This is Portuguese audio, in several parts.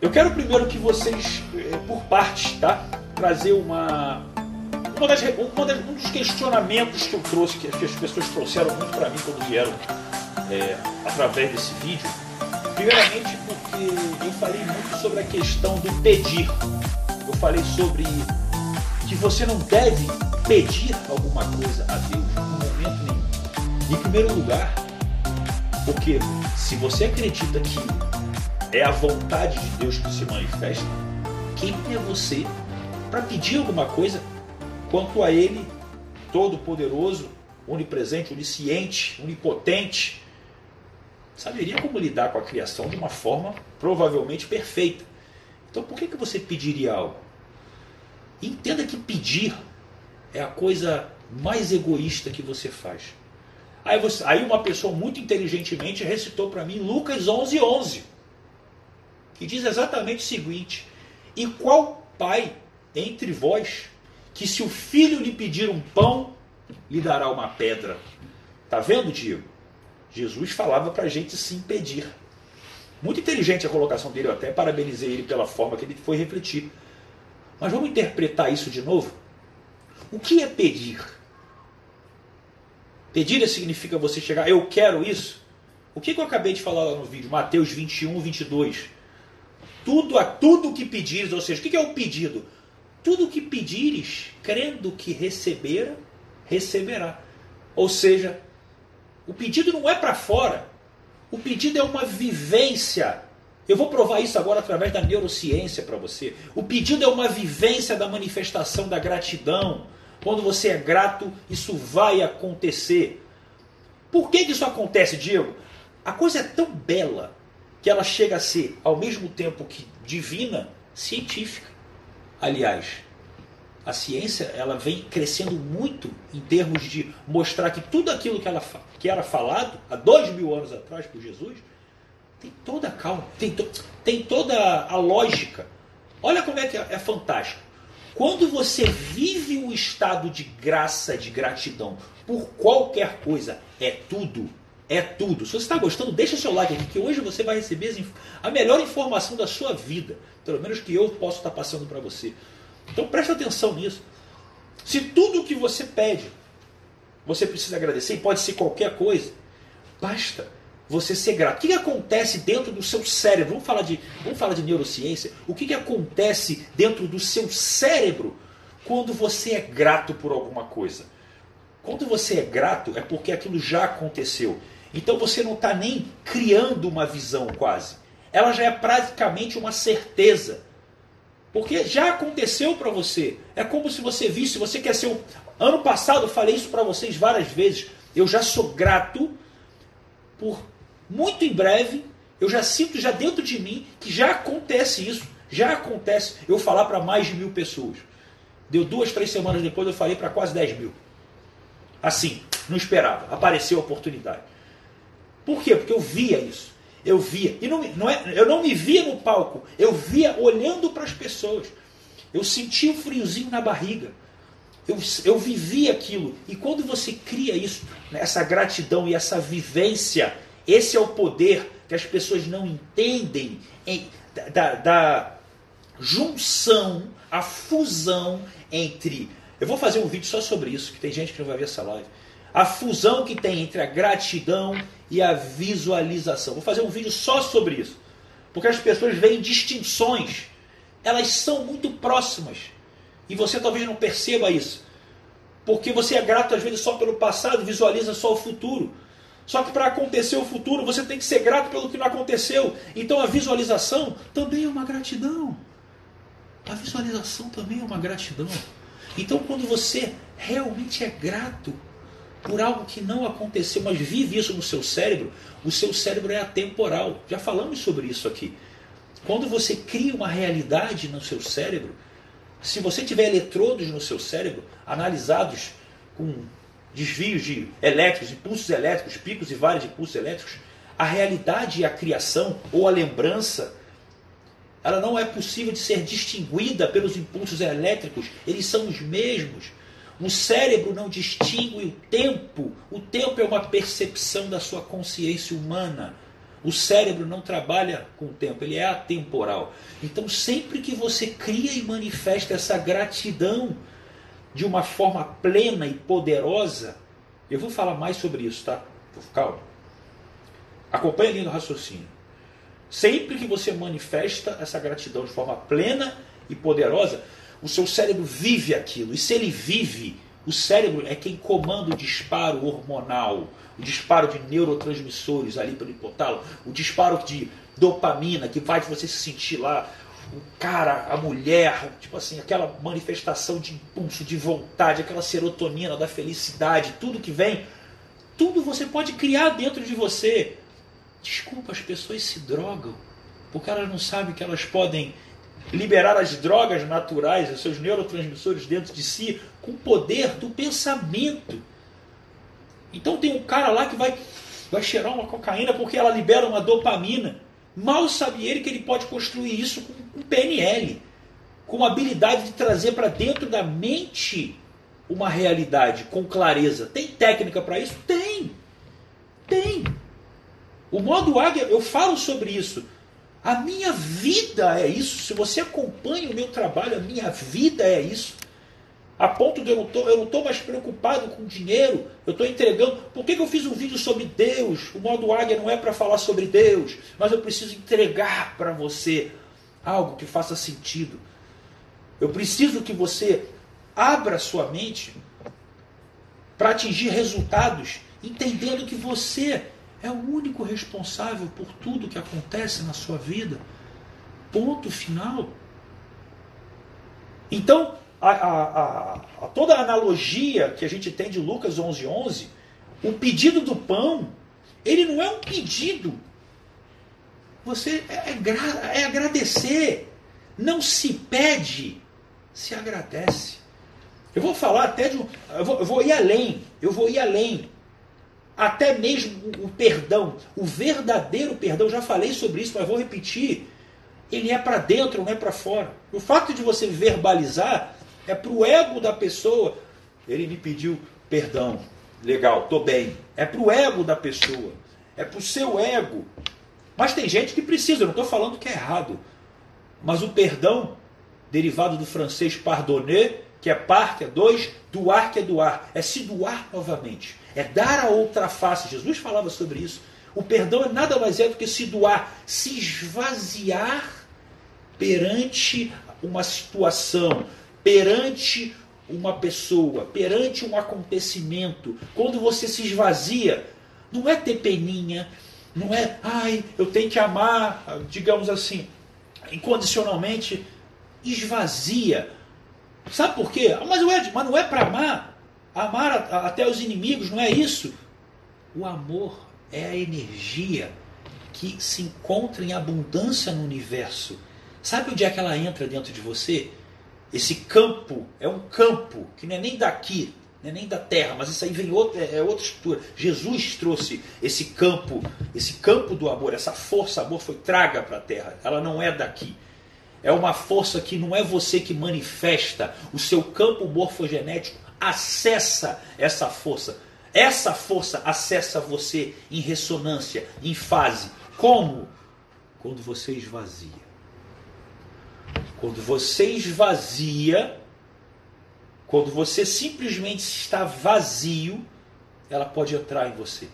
Eu quero primeiro que vocês, eh, por partes, tá? Trazer uma, uma das, uma das, um dos questionamentos que eu trouxe, que as pessoas trouxeram muito para mim quando vieram é, através desse vídeo. Primeiramente porque eu falei muito sobre a questão do pedir. Eu falei sobre que você não deve pedir alguma coisa a Deus no momento nenhum. Em primeiro lugar, porque se você acredita que é a vontade de Deus que se manifesta, quem é você para pedir alguma coisa quanto a Ele, todo-poderoso, onipresente, onisciente, onipotente, saberia como lidar com a criação de uma forma provavelmente perfeita. Então por que, que você pediria algo? Entenda que pedir é a coisa mais egoísta que você faz. Aí, você, aí uma pessoa muito inteligentemente recitou para mim Lucas 11, 11 que diz exatamente o seguinte: E qual pai entre vós que se o filho lhe pedir um pão, lhe dará uma pedra? Tá vendo, Diego? Jesus falava para a gente sim pedir. Muito inteligente a colocação dele, eu até parabenizei ele pela forma que ele foi refletir. Mas vamos interpretar isso de novo? O que é pedir? Pedir significa você chegar, eu quero isso. O que, que eu acabei de falar lá no vídeo? Mateus 21, 22 tudo a tudo que pedires, ou seja, o que é o pedido? Tudo que pedires, crendo que receber, receberá. Ou seja, o pedido não é para fora. O pedido é uma vivência. Eu vou provar isso agora através da neurociência para você. O pedido é uma vivência da manifestação da gratidão. Quando você é grato, isso vai acontecer. Por que, que isso acontece, Diego? A coisa é tão bela que ela chega a ser, ao mesmo tempo que divina, científica. Aliás, a ciência ela vem crescendo muito em termos de mostrar que tudo aquilo que, ela, que era falado há dois mil anos atrás por Jesus tem toda a calma, tem, to, tem toda a lógica. Olha como é que é, é fantástico. Quando você vive um estado de graça, de gratidão por qualquer coisa, é tudo é tudo. Se você está gostando, deixa seu like aqui, que hoje você vai receber a melhor informação da sua vida. Pelo menos que eu posso estar passando para você. Então preste atenção nisso. Se tudo o que você pede, você precisa agradecer, e pode ser qualquer coisa, basta você ser grato. O que, que acontece dentro do seu cérebro? Vamos falar de, vamos falar de neurociência. O que, que acontece dentro do seu cérebro quando você é grato por alguma coisa? Quando você é grato, é porque aquilo já aconteceu. Então você não está nem criando uma visão quase. Ela já é praticamente uma certeza. Porque já aconteceu para você. É como se você visse, você quer ser. Um... Ano passado eu falei isso para vocês várias vezes. Eu já sou grato por muito em breve. Eu já sinto já dentro de mim que já acontece isso. Já acontece eu falar para mais de mil pessoas. Deu duas, três semanas depois eu falei para quase 10 mil. Assim, não esperava. Apareceu a oportunidade. Por quê? Porque eu via isso. Eu via. E não, não é, eu não me via no palco. Eu via olhando para as pessoas. Eu sentia o friozinho na barriga. Eu, eu vivia aquilo. E quando você cria isso, né, essa gratidão e essa vivência, esse é o poder que as pessoas não entendem em, da, da junção, a fusão entre. Eu vou fazer um vídeo só sobre isso, que tem gente que não vai ver essa live a fusão que tem entre a gratidão e a visualização. Vou fazer um vídeo só sobre isso. Porque as pessoas veem distinções. Elas são muito próximas. E você talvez não perceba isso. Porque você é grato às vezes só pelo passado, visualiza só o futuro. Só que para acontecer o futuro, você tem que ser grato pelo que não aconteceu. Então a visualização também é uma gratidão. A visualização também é uma gratidão. Então quando você realmente é grato por algo que não aconteceu, mas vive isso no seu cérebro, o seu cérebro é atemporal. Já falamos sobre isso aqui. Quando você cria uma realidade no seu cérebro, se você tiver eletrodos no seu cérebro, analisados com desvios de elétricos, impulsos elétricos, picos e vales de impulsos elétricos, a realidade e a criação ou a lembrança, ela não é possível de ser distinguida pelos impulsos elétricos, eles são os mesmos. O cérebro não distingue o tempo. O tempo é uma percepção da sua consciência humana. O cérebro não trabalha com o tempo, ele é atemporal. Então, sempre que você cria e manifesta essa gratidão de uma forma plena e poderosa, eu vou falar mais sobre isso, tá? Calma. Acompanhe ali no raciocínio. Sempre que você manifesta essa gratidão de forma plena e poderosa, o seu cérebro vive aquilo. E se ele vive, o cérebro é quem comanda o disparo hormonal, o disparo de neurotransmissores ali pelo hipotálamo, o disparo de dopamina que faz você se sentir lá o cara, a mulher, tipo assim, aquela manifestação de impulso, de vontade, aquela serotonina da felicidade, tudo que vem, tudo você pode criar dentro de você. Desculpa, as pessoas se drogam porque elas não sabem que elas podem liberar as drogas naturais, os seus neurotransmissores dentro de si, com o poder do pensamento. Então tem um cara lá que vai, vai cheirar uma cocaína porque ela libera uma dopamina. Mal sabe ele que ele pode construir isso com um PNL, com a habilidade de trazer para dentro da mente uma realidade com clareza. Tem técnica para isso? Tem. Tem. O modo águia, eu falo sobre isso. A minha vida é isso. Se você acompanha o meu trabalho, a minha vida é isso. A ponto de eu não estou mais preocupado com dinheiro, eu estou entregando. Por que, que eu fiz um vídeo sobre Deus? O modo águia não é para falar sobre Deus, mas eu preciso entregar para você algo que faça sentido. Eu preciso que você abra sua mente para atingir resultados, entendendo que você é o único responsável por tudo que acontece na sua vida. Ponto final. Então, a, a, a, toda a analogia que a gente tem de Lucas 11, 11, o pedido do pão, ele não é um pedido. Você é, é, é agradecer. Não se pede, se agradece. Eu vou falar até de um. Eu vou, eu vou ir além. Eu vou ir além. Até mesmo o perdão. O verdadeiro perdão, já falei sobre isso, mas vou repetir. Ele é para dentro, não é para fora. O fato de você verbalizar é para o ego da pessoa. Ele me pediu perdão. Legal, tô bem. É para o ego da pessoa. É para o seu ego. Mas tem gente que precisa, eu não estou falando que é errado. Mas o perdão, derivado do francês pardonner, que é par, que é dois, doar, que é doar. É se doar novamente. É dar a outra face. Jesus falava sobre isso. O perdão é nada mais é do que se doar, se esvaziar perante uma situação, perante uma pessoa, perante um acontecimento, quando você se esvazia, não é ter peninha, não é, ai, eu tenho que amar, digamos assim, incondicionalmente, esvazia. Sabe por quê? Ah, mas, Ed, mas não é para amar. Amar até os inimigos, não é isso? O amor é a energia que se encontra em abundância no universo. Sabe onde é que ela entra dentro de você? Esse campo é um campo que não é nem daqui, não é nem da terra, mas isso aí vem outra, é outra estrutura. Jesus trouxe esse campo, esse campo do amor, essa força, amor foi traga para a terra. Ela não é daqui. É uma força que não é você que manifesta. O seu campo morfogenético acessa essa força. Essa força acessa você em ressonância, em fase. Como? Quando você esvazia. Quando você esvazia, quando você simplesmente está vazio, ela pode entrar em você.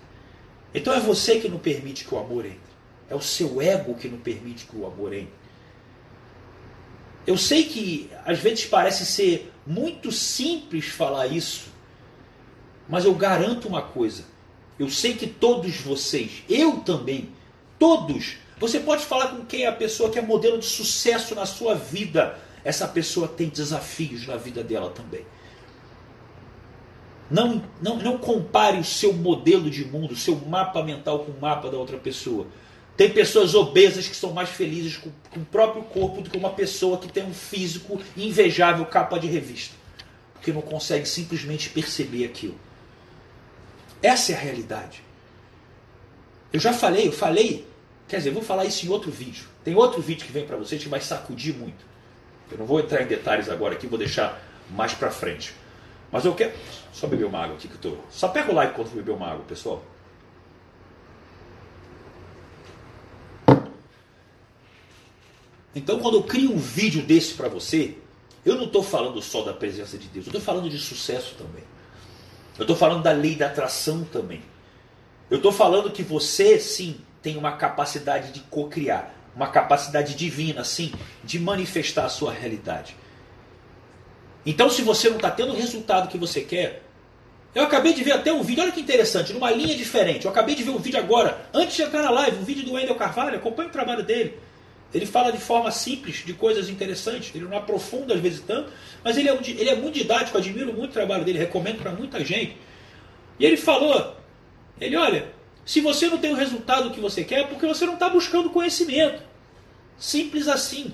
Então é você que não permite que o amor entre. É o seu ego que não permite que o amor entre. Eu sei que às vezes parece ser muito simples falar isso, mas eu garanto uma coisa. Eu sei que todos vocês, eu também, todos você pode falar com quem é a pessoa que é modelo de sucesso na sua vida. Essa pessoa tem desafios na vida dela também. Não, não, não compare o seu modelo de mundo, o seu mapa mental com o mapa da outra pessoa. Tem pessoas obesas que são mais felizes com, com o próprio corpo do que uma pessoa que tem um físico invejável capa de revista. Porque não consegue simplesmente perceber aquilo. Essa é a realidade. Eu já falei, eu falei Quer dizer, vou falar isso em outro vídeo. Tem outro vídeo que vem para vocês que vai sacudir muito. Eu não vou entrar em detalhes agora aqui, vou deixar mais para frente. Mas eu quero. Só beber uma água aqui que eu tô. Só pega o like quando beber uma água, pessoal. Então, quando eu crio um vídeo desse para você, eu não estou falando só da presença de Deus, eu estou falando de sucesso também. Eu estou falando da lei da atração também. Eu estou falando que você, sim, tem uma capacidade de co-criar, uma capacidade divina, sim, de manifestar a sua realidade. Então, se você não está tendo o resultado que você quer, eu acabei de ver até um vídeo, olha que interessante, numa linha diferente. Eu acabei de ver um vídeo agora, antes de entrar na live, um vídeo do Wendel Carvalho, acompanhe o trabalho dele. Ele fala de forma simples de coisas interessantes, ele não aprofunda às vezes tanto, mas ele é, ele é muito didático, admiro muito o trabalho dele, recomendo para muita gente. E ele falou, ele olha, se você não tem o resultado que você quer, é porque você não está buscando conhecimento. Simples assim.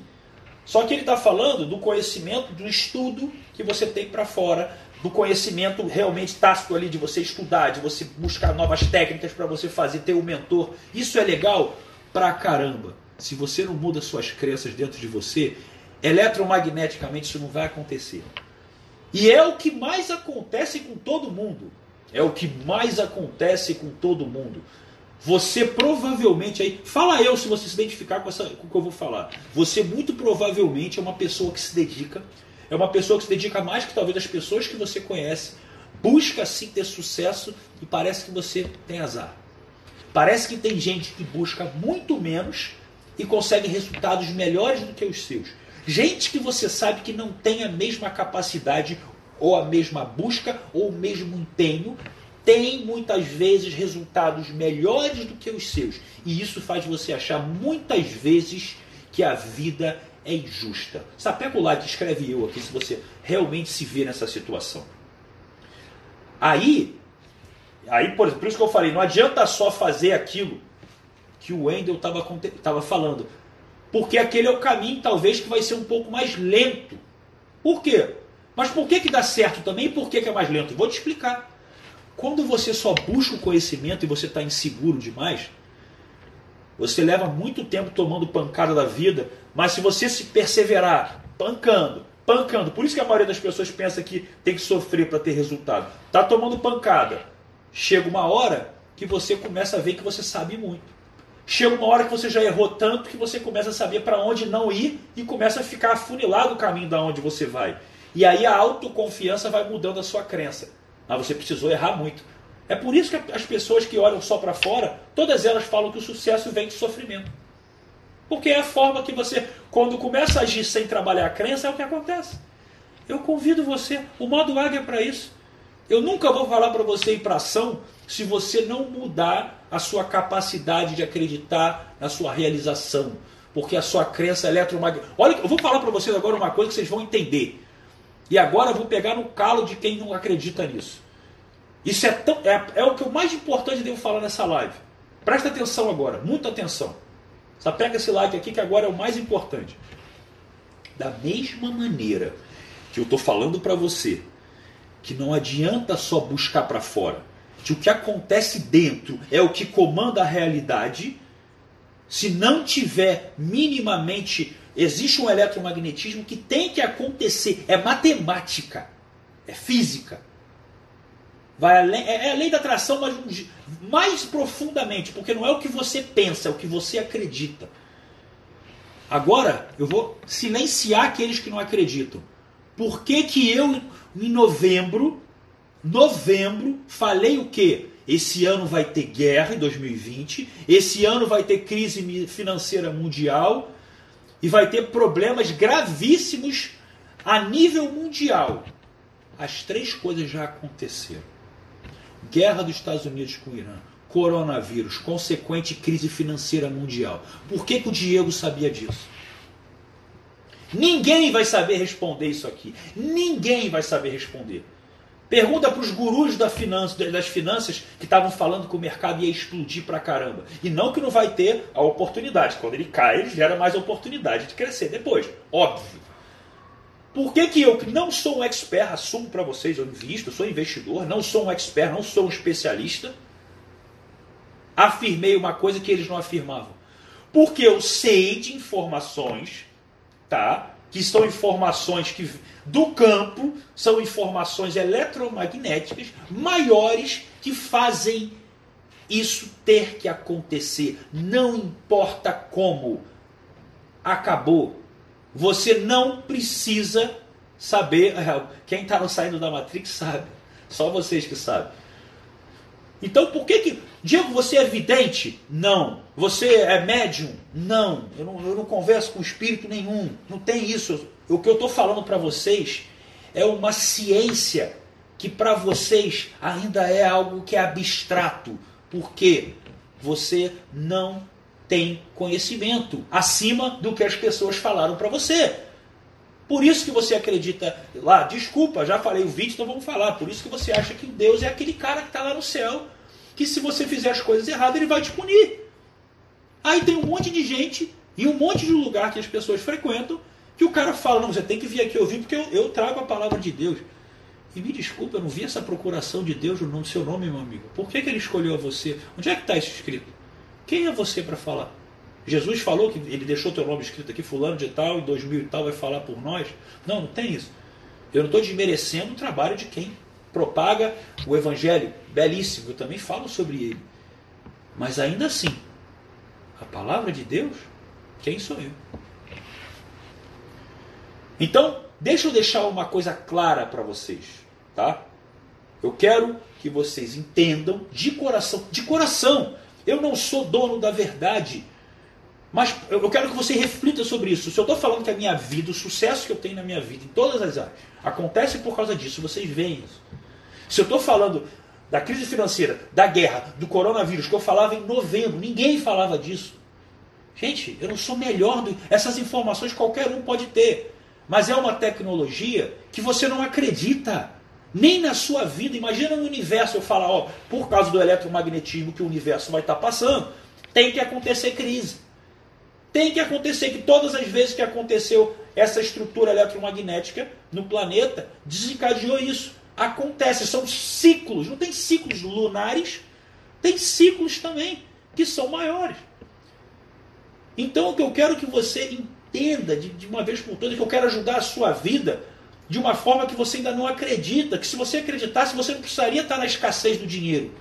Só que ele está falando do conhecimento, do estudo que você tem para fora, do conhecimento realmente tácito ali, de você estudar, de você buscar novas técnicas para você fazer, ter um mentor. Isso é legal pra caramba. Se você não muda suas crenças dentro de você, eletromagneticamente isso não vai acontecer. E é o que mais acontece com todo mundo. É o que mais acontece com todo mundo. Você provavelmente aí. Fala eu se você se identificar com, essa, com o que eu vou falar. Você muito provavelmente é uma pessoa que se dedica. É uma pessoa que se dedica mais que talvez as pessoas que você conhece. Busca sim ter sucesso e parece que você tem azar. Parece que tem gente que busca muito menos e consegue resultados melhores do que os seus. Gente que você sabe que não tem a mesma capacidade ou a mesma busca ou o mesmo empenho tem muitas vezes resultados melhores do que os seus. E isso faz você achar muitas vezes que a vida é injusta. Sapeca o like, escreve eu aqui se você realmente se vê nessa situação. Aí, aí por, por isso que eu falei, não adianta só fazer aquilo que o Wendel estava falando. Porque aquele é o caminho, talvez, que vai ser um pouco mais lento. Por quê? Mas por que, que dá certo também e por que, que é mais lento? Vou te explicar. Quando você só busca o conhecimento e você está inseguro demais, você leva muito tempo tomando pancada da vida, mas se você se perseverar, pancando, pancando, por isso que a maioria das pessoas pensa que tem que sofrer para ter resultado. Tá tomando pancada. Chega uma hora que você começa a ver que você sabe muito. Chega uma hora que você já errou tanto que você começa a saber para onde não ir e começa a ficar afunilado o caminho da onde você vai. E aí a autoconfiança vai mudando a sua crença. Mas você precisou errar muito. É por isso que as pessoas que olham só para fora, todas elas falam que o sucesso vem de sofrimento. Porque é a forma que você, quando começa a agir sem trabalhar a crença, é o que acontece. Eu convido você, o modo águia é para isso. Eu nunca vou falar para você ir para ação se você não mudar a sua capacidade de acreditar na sua realização. Porque a sua crença eletromagnética. Olha, eu vou falar para vocês agora uma coisa que vocês vão entender. E agora eu vou pegar no calo de quem não acredita nisso. Isso é, tão, é, é o que o mais importante devo falar nessa live. Presta atenção agora, muita atenção. Só pega esse like aqui que agora é o mais importante. Da mesma maneira que eu estou falando para você que não adianta só buscar para fora, que o que acontece dentro é o que comanda a realidade, se não tiver minimamente Existe um eletromagnetismo que tem que acontecer. É matemática. É física. Vai além, é, é a lei da atração, mas mais profundamente, porque não é o que você pensa, é o que você acredita. Agora, eu vou silenciar aqueles que não acreditam. Por que, que eu, em novembro, novembro, falei o quê? Esse ano vai ter guerra em 2020, esse ano vai ter crise financeira mundial, e vai ter problemas gravíssimos a nível mundial. As três coisas já aconteceram: guerra dos Estados Unidos com o Irã, coronavírus, consequente crise financeira mundial. Por que, que o Diego sabia disso? Ninguém vai saber responder isso aqui. Ninguém vai saber responder. Pergunta para os gurus da finança, das finanças que estavam falando que o mercado ia explodir para caramba. E não que não vai ter a oportunidade. Quando ele cai, ele gera mais oportunidade de crescer depois. Óbvio. Por que, que eu, que não sou um expert, assumo para vocês, eu invisto, sou investidor, não sou um expert, não sou um especialista, afirmei uma coisa que eles não afirmavam. Porque eu sei de informações, tá? Que são informações que do campo são informações eletromagnéticas maiores que fazem isso ter que acontecer. Não importa como. acabou. Você não precisa saber. Quem está saindo da Matrix sabe. Só vocês que sabem. Então por que que. Diego, você é vidente? Não. Você é médium? Não. Eu não, eu não converso com espírito nenhum. Não tem isso. O que eu estou falando para vocês é uma ciência que para vocês ainda é algo que é abstrato. Porque você não tem conhecimento acima do que as pessoas falaram para você. Por isso que você acredita lá, desculpa, já falei o vídeo, então vamos falar. Por isso que você acha que Deus é aquele cara que está lá no céu, que se você fizer as coisas erradas, ele vai te punir. Aí tem um monte de gente e um monte de lugar que as pessoas frequentam que o cara fala, não, você tem que vir aqui ouvir porque eu, eu trago a palavra de Deus. E me desculpa, eu não vi essa procuração de Deus no seu nome, meu amigo. Por que, que ele escolheu a você? Onde é que está isso escrito? Quem é você para falar? Jesus falou que ele deixou teu nome escrito aqui, fulano de tal, em 2000 e tal vai falar por nós. Não, não tem isso. Eu não estou desmerecendo o trabalho de quem propaga o evangelho, belíssimo, eu também falo sobre ele. Mas ainda assim, a palavra de Deus, quem sou eu? Então, deixa eu deixar uma coisa clara para vocês, tá? Eu quero que vocês entendam de coração, de coração. Eu não sou dono da verdade. Mas eu quero que você reflita sobre isso. Se eu estou falando que a minha vida, o sucesso que eu tenho na minha vida, em todas as áreas, acontece por causa disso, vocês veem isso. Se eu estou falando da crise financeira, da guerra, do coronavírus, que eu falava em novembro, ninguém falava disso. Gente, eu não sou melhor do. Essas informações qualquer um pode ter. Mas é uma tecnologia que você não acredita. Nem na sua vida. Imagina no universo eu falar, ó, por causa do eletromagnetismo que o universo vai estar passando, tem que acontecer crise. Tem que acontecer que todas as vezes que aconteceu essa estrutura eletromagnética no planeta, desencadeou isso. Acontece, são ciclos, não tem ciclos lunares, tem ciclos também que são maiores. Então o que eu quero que você entenda de, de uma vez por todas, que eu quero ajudar a sua vida de uma forma que você ainda não acredita, que se você acreditasse, você não precisaria estar na escassez do dinheiro.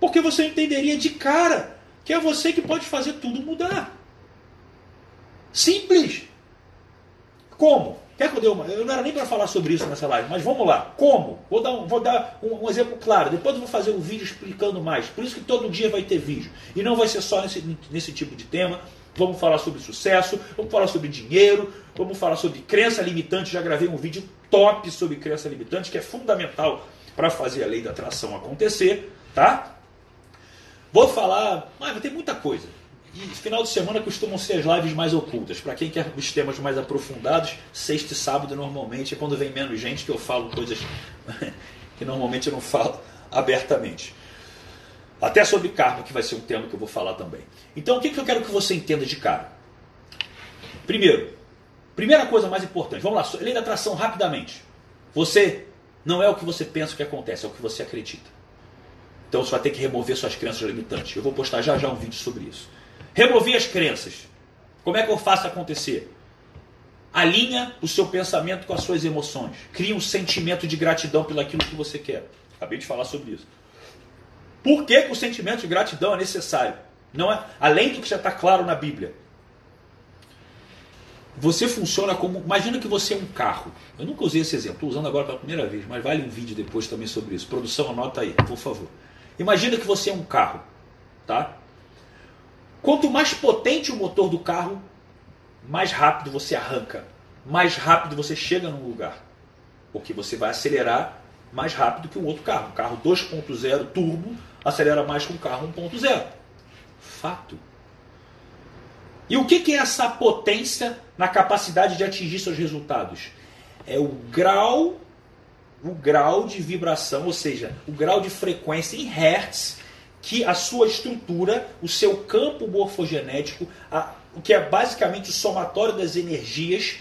Porque você entenderia de cara que é você que pode fazer tudo mudar. Simples. Como? Quer que eu dê uma? Eu não era nem para falar sobre isso nessa live, mas vamos lá. Como? Vou dar, um, vou dar um, um, exemplo claro. Depois eu vou fazer um vídeo explicando mais. Por isso que todo dia vai ter vídeo. E não vai ser só nesse, nesse tipo de tema. Vamos falar sobre sucesso, vamos falar sobre dinheiro, vamos falar sobre crença limitante. Já gravei um vídeo top sobre crença limitante, que é fundamental para fazer a lei da atração acontecer, tá? Vou falar, mas ter muita coisa. E final de semana costumam ser as lives mais ocultas. Para quem quer os temas mais aprofundados, sexta e sábado normalmente é quando vem menos gente que eu falo coisas que normalmente eu não falo abertamente. Até sobre karma, que vai ser um tema que eu vou falar também. Então, o que, que eu quero que você entenda de cara? Primeiro, primeira coisa mais importante, vamos lá, lei da atração rapidamente. Você não é o que você pensa que acontece, é o que você acredita. Então você vai ter que remover suas crenças limitantes. Eu vou postar já já um vídeo sobre isso. Remover as crenças. Como é que eu faço acontecer? Alinha o seu pensamento com as suas emoções. Cria um sentimento de gratidão pelo aquilo que você quer. Acabei de falar sobre isso. Por que, que o sentimento de gratidão é necessário? Não é, além do que já está claro na Bíblia. Você funciona como. Imagina que você é um carro. Eu nunca usei esse exemplo, estou usando agora pela primeira vez, mas vale um vídeo depois também sobre isso. Produção, anota aí, por favor. Imagina que você é um carro, tá? Quanto mais potente o motor do carro, mais rápido você arranca, mais rápido você chega num lugar. Porque você vai acelerar mais rápido que um outro carro. Um carro 2.0 turbo acelera mais que um carro 1.0. Fato. E o que é essa potência na capacidade de atingir seus resultados? É o grau, o grau de vibração, ou seja, o grau de frequência em hertz que a sua estrutura, o seu campo morfogenético, a, o que é basicamente o somatório das energias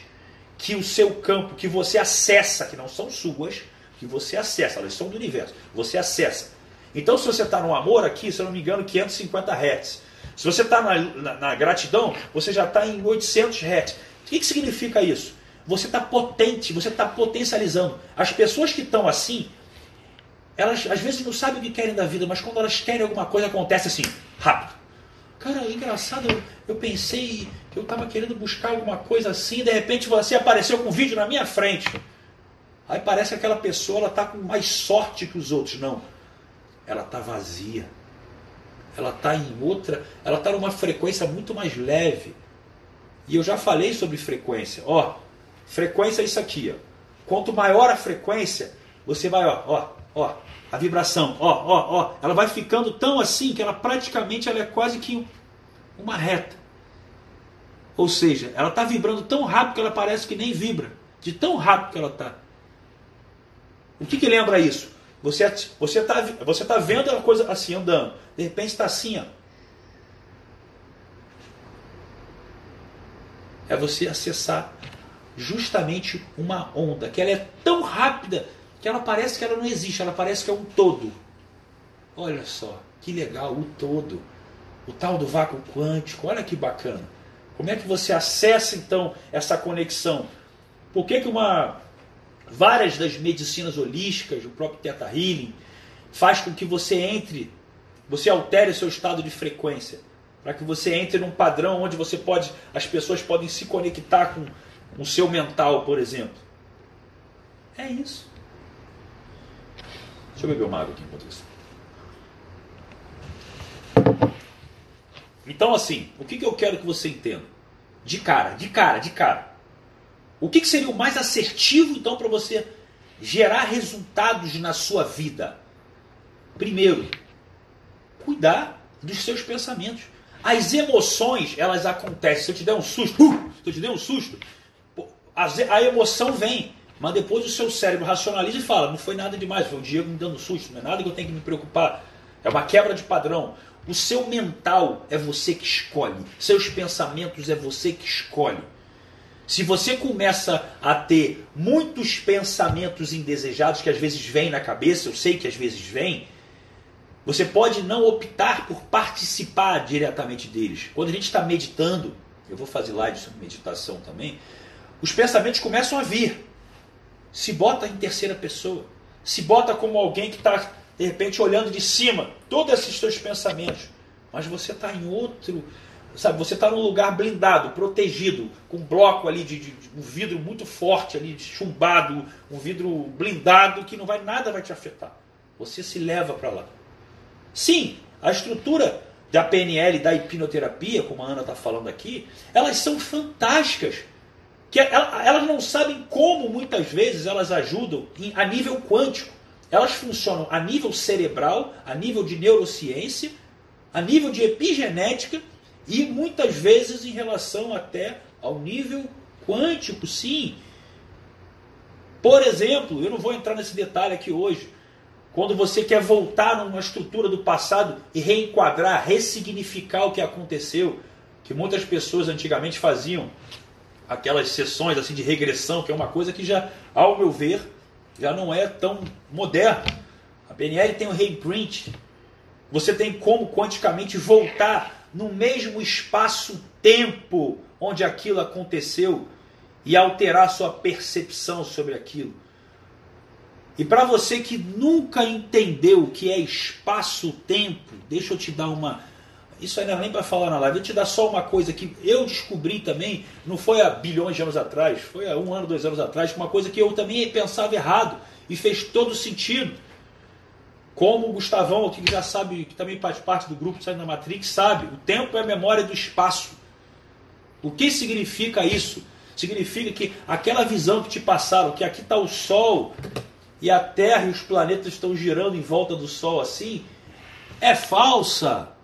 que o seu campo, que você acessa, que não são suas, que você acessa, elas são do universo, você acessa. Então, se você está no amor aqui, se eu não me engano, 550 Hz. Se você está na, na, na, gratidão, você já está em 800 Hz. O que, que significa isso? Você está potente, você está potencializando. As pessoas que estão assim, elas às vezes não sabem o que querem da vida, mas quando elas querem alguma coisa, acontece assim, rápido. Cara, é engraçado, eu, eu pensei que eu estava querendo buscar alguma coisa assim, de repente você apareceu com um vídeo na minha frente. Aí parece que aquela pessoa ela está com mais sorte que os outros. Não. Ela está vazia. Ela está em outra, ela está numa frequência muito mais leve. E eu já falei sobre frequência. Ó, frequência é isso aqui. Ó. Quanto maior a frequência, você vai, ó, ó, ó, a vibração, ó, ó, ó, ela vai ficando tão assim que ela praticamente ela é quase que uma reta. Ou seja, ela está vibrando tão rápido que ela parece que nem vibra, de tão rápido que ela está. O que, que lembra isso? Você você está você tá vendo a coisa assim andando, de repente está assim, ó. É você acessar justamente uma onda, que ela é tão rápida que ela parece que ela não existe, ela parece que é um todo. Olha só, que legal, o todo. O tal do vácuo quântico, olha que bacana. Como é que você acessa então essa conexão? Por que, que uma várias das medicinas holísticas, o próprio Theta Healing, faz com que você entre, você altere o seu estado de frequência, para que você entre num padrão onde você pode, as pessoas podem se conectar com o seu mental, por exemplo. É isso. Deixa eu beber uma água aqui enquanto isso. Então, assim, o que, que eu quero que você entenda? De cara, de cara, de cara. O que, que seria o mais assertivo, então, para você gerar resultados na sua vida? Primeiro, cuidar dos seus pensamentos. As emoções, elas acontecem. Se eu te der um susto, uh, se eu te der um susto, a emoção vem. Mas depois o seu cérebro racionaliza e fala: não foi nada demais, foi o Diego me dando susto, não é nada que eu tenho que me preocupar. É uma quebra de padrão. O seu mental é você que escolhe. Seus pensamentos é você que escolhe. Se você começa a ter muitos pensamentos indesejados que às vezes vêm na cabeça, eu sei que às vezes vêm, você pode não optar por participar diretamente deles. Quando a gente está meditando, eu vou fazer live sobre meditação também, os pensamentos começam a vir. Se bota em terceira pessoa. Se bota como alguém que está, de repente, olhando de cima todos esses seus pensamentos. Mas você está em outro Sabe, você está num lugar blindado, protegido, com um bloco ali de, de, de, um vidro muito forte ali, chumbado, um vidro blindado que não vai nada vai te afetar. Você se leva para lá. Sim, a estrutura da PNL, da hipnoterapia, como a Ana está falando aqui, elas são fantásticas. Que elas não sabem como muitas vezes elas ajudam a nível quântico. Elas funcionam a nível cerebral, a nível de neurociência, a nível de epigenética e muitas vezes em relação até ao nível quântico, sim. Por exemplo, eu não vou entrar nesse detalhe aqui hoje. Quando você quer voltar numa estrutura do passado e reenquadrar, ressignificar o que aconteceu, que muitas pessoas antigamente faziam aquelas sessões assim de regressão, que é uma coisa que já, ao meu ver, já não é tão moderna. A PNL tem o reimprint. Você tem como quanticamente voltar no mesmo espaço-tempo onde aquilo aconteceu e alterar sua percepção sobre aquilo. E para você que nunca entendeu o que é espaço-tempo, deixa eu te dar uma. Isso ainda nem para falar na live, eu te dar só uma coisa que eu descobri também, não foi há bilhões de anos atrás, foi há um ano, dois anos atrás, uma coisa que eu também pensava errado e fez todo sentido. Como o Gustavão, que já sabe, que também faz parte do grupo Saindo da Matrix, sabe, o tempo é a memória do espaço. O que significa isso? Significa que aquela visão que te passaram, que aqui está o Sol e a Terra e os planetas estão girando em volta do Sol assim, é falsa.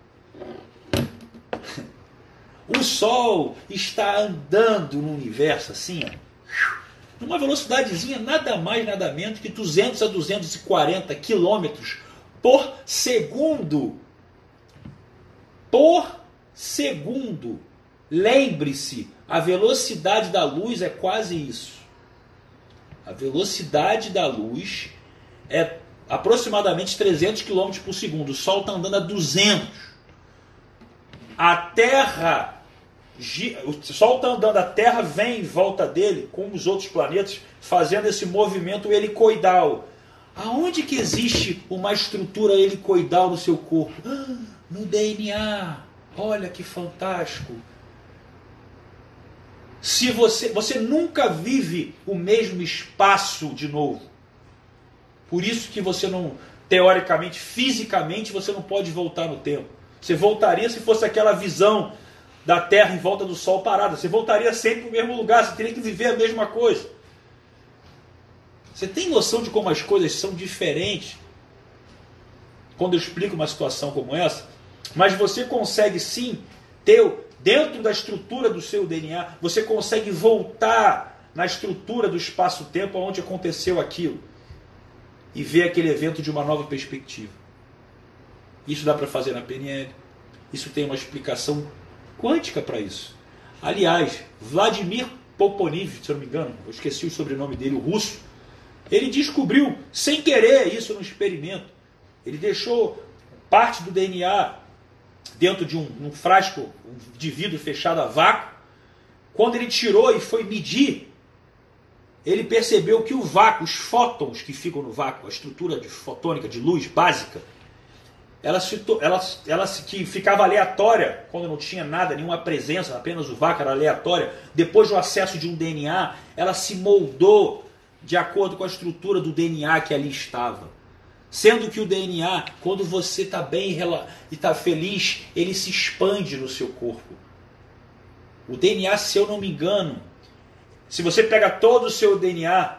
O Sol está andando no universo assim, ó numa velocidadezinha nada mais, nada menos que 200 a 240 quilômetros por segundo. Por segundo. Lembre-se, a velocidade da luz é quase isso. A velocidade da luz é aproximadamente 300 km por segundo. O Sol está andando a 200. A Terra o Sol está andando, a Terra vem em volta dele, como os outros planetas, fazendo esse movimento helicoidal. Aonde que existe uma estrutura helicoidal no seu corpo? Ah, no DNA. Olha que fantástico. Se você, você nunca vive o mesmo espaço de novo. Por isso que você não, teoricamente, fisicamente, você não pode voltar no tempo. Você voltaria se fosse aquela visão da Terra em volta do Sol parada. Você voltaria sempre para o mesmo lugar, você teria que viver a mesma coisa. Você tem noção de como as coisas são diferentes quando eu explico uma situação como essa? Mas você consegue sim ter, dentro da estrutura do seu DNA, você consegue voltar na estrutura do espaço-tempo onde aconteceu aquilo e ver aquele evento de uma nova perspectiva. Isso dá para fazer na PNL. Isso tem uma explicação quântica para isso. Aliás, Vladimir Poponiv, se eu não me engano, eu esqueci o sobrenome dele, o russo, ele descobriu sem querer isso no experimento. Ele deixou parte do DNA dentro de um, um frasco de vidro fechado a vácuo. Quando ele tirou e foi medir, ele percebeu que o vácuo, os fótons que ficam no vácuo, a estrutura de fotônica de luz básica, ela, se, ela, ela se, que ficava aleatória quando não tinha nada, nenhuma presença, apenas o vácuo era aleatória. Depois do acesso de um DNA, ela se moldou de acordo com a estrutura do DNA que ali estava. Sendo que o DNA, quando você está bem e está feliz, ele se expande no seu corpo. O DNA, se eu não me engano, se você pega todo o seu DNA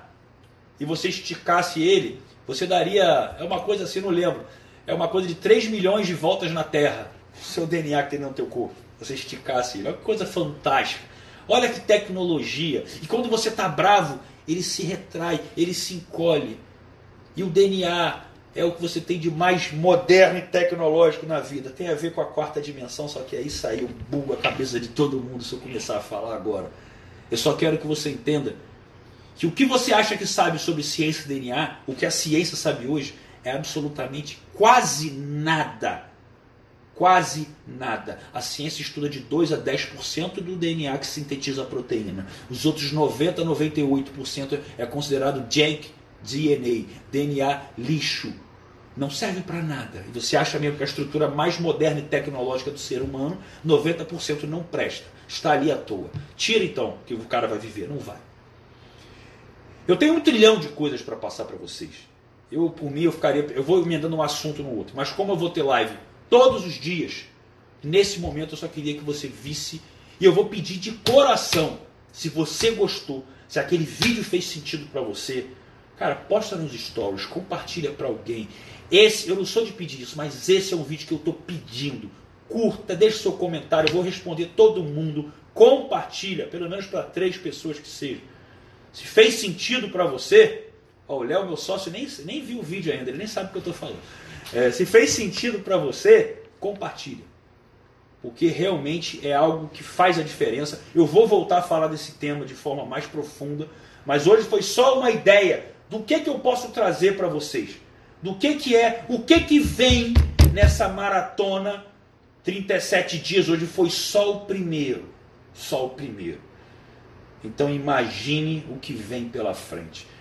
e você esticasse ele, você daria. É uma coisa assim, não lembro. É uma coisa de 3 milhões de voltas na Terra. O seu DNA que tem no teu corpo. Você esticasse ele. Olha que coisa fantástica. Olha que tecnologia. E quando você está bravo, ele se retrai, ele se encolhe. E o DNA é o que você tem de mais moderno e tecnológico na vida. Tem a ver com a quarta dimensão, só que aí saiu bugo a cabeça de todo mundo se eu começar a falar agora. Eu só quero que você entenda que o que você acha que sabe sobre ciência e DNA, o que a ciência sabe hoje, é absolutamente quase nada. Quase nada. A ciência estuda de 2 a 10% do DNA que sintetiza a proteína. Os outros 90 a 98% é considerado junk DNA, DNA lixo. Não serve para nada. E você acha mesmo que a estrutura mais moderna e tecnológica do ser humano, 90% não presta. Está ali à toa. Tira então que o cara vai viver. Não vai. Eu tenho um trilhão de coisas para passar para vocês. Eu, por mim, eu ficaria. Eu vou emendando um assunto no outro. Mas como eu vou ter live todos os dias, nesse momento eu só queria que você visse. E eu vou pedir de coração, se você gostou, se aquele vídeo fez sentido para você, Cara, posta nos stories, compartilha para alguém. Esse, eu não sou de pedir isso, mas esse é um vídeo que eu estou pedindo. Curta, deixe seu comentário, eu vou responder todo mundo. Compartilha, pelo menos para três pessoas que sejam. Se fez sentido para você, ó, o Léo, meu sócio, nem, nem viu o vídeo ainda, ele nem sabe o que eu estou falando. É, se fez sentido para você, compartilha. Porque realmente é algo que faz a diferença. Eu vou voltar a falar desse tema de forma mais profunda, mas hoje foi só uma ideia do que, que eu posso trazer para vocês. Do que, que é, o que, que vem nessa maratona 37 dias. Hoje foi só o primeiro. Só o primeiro. Então imagine o que vem pela frente.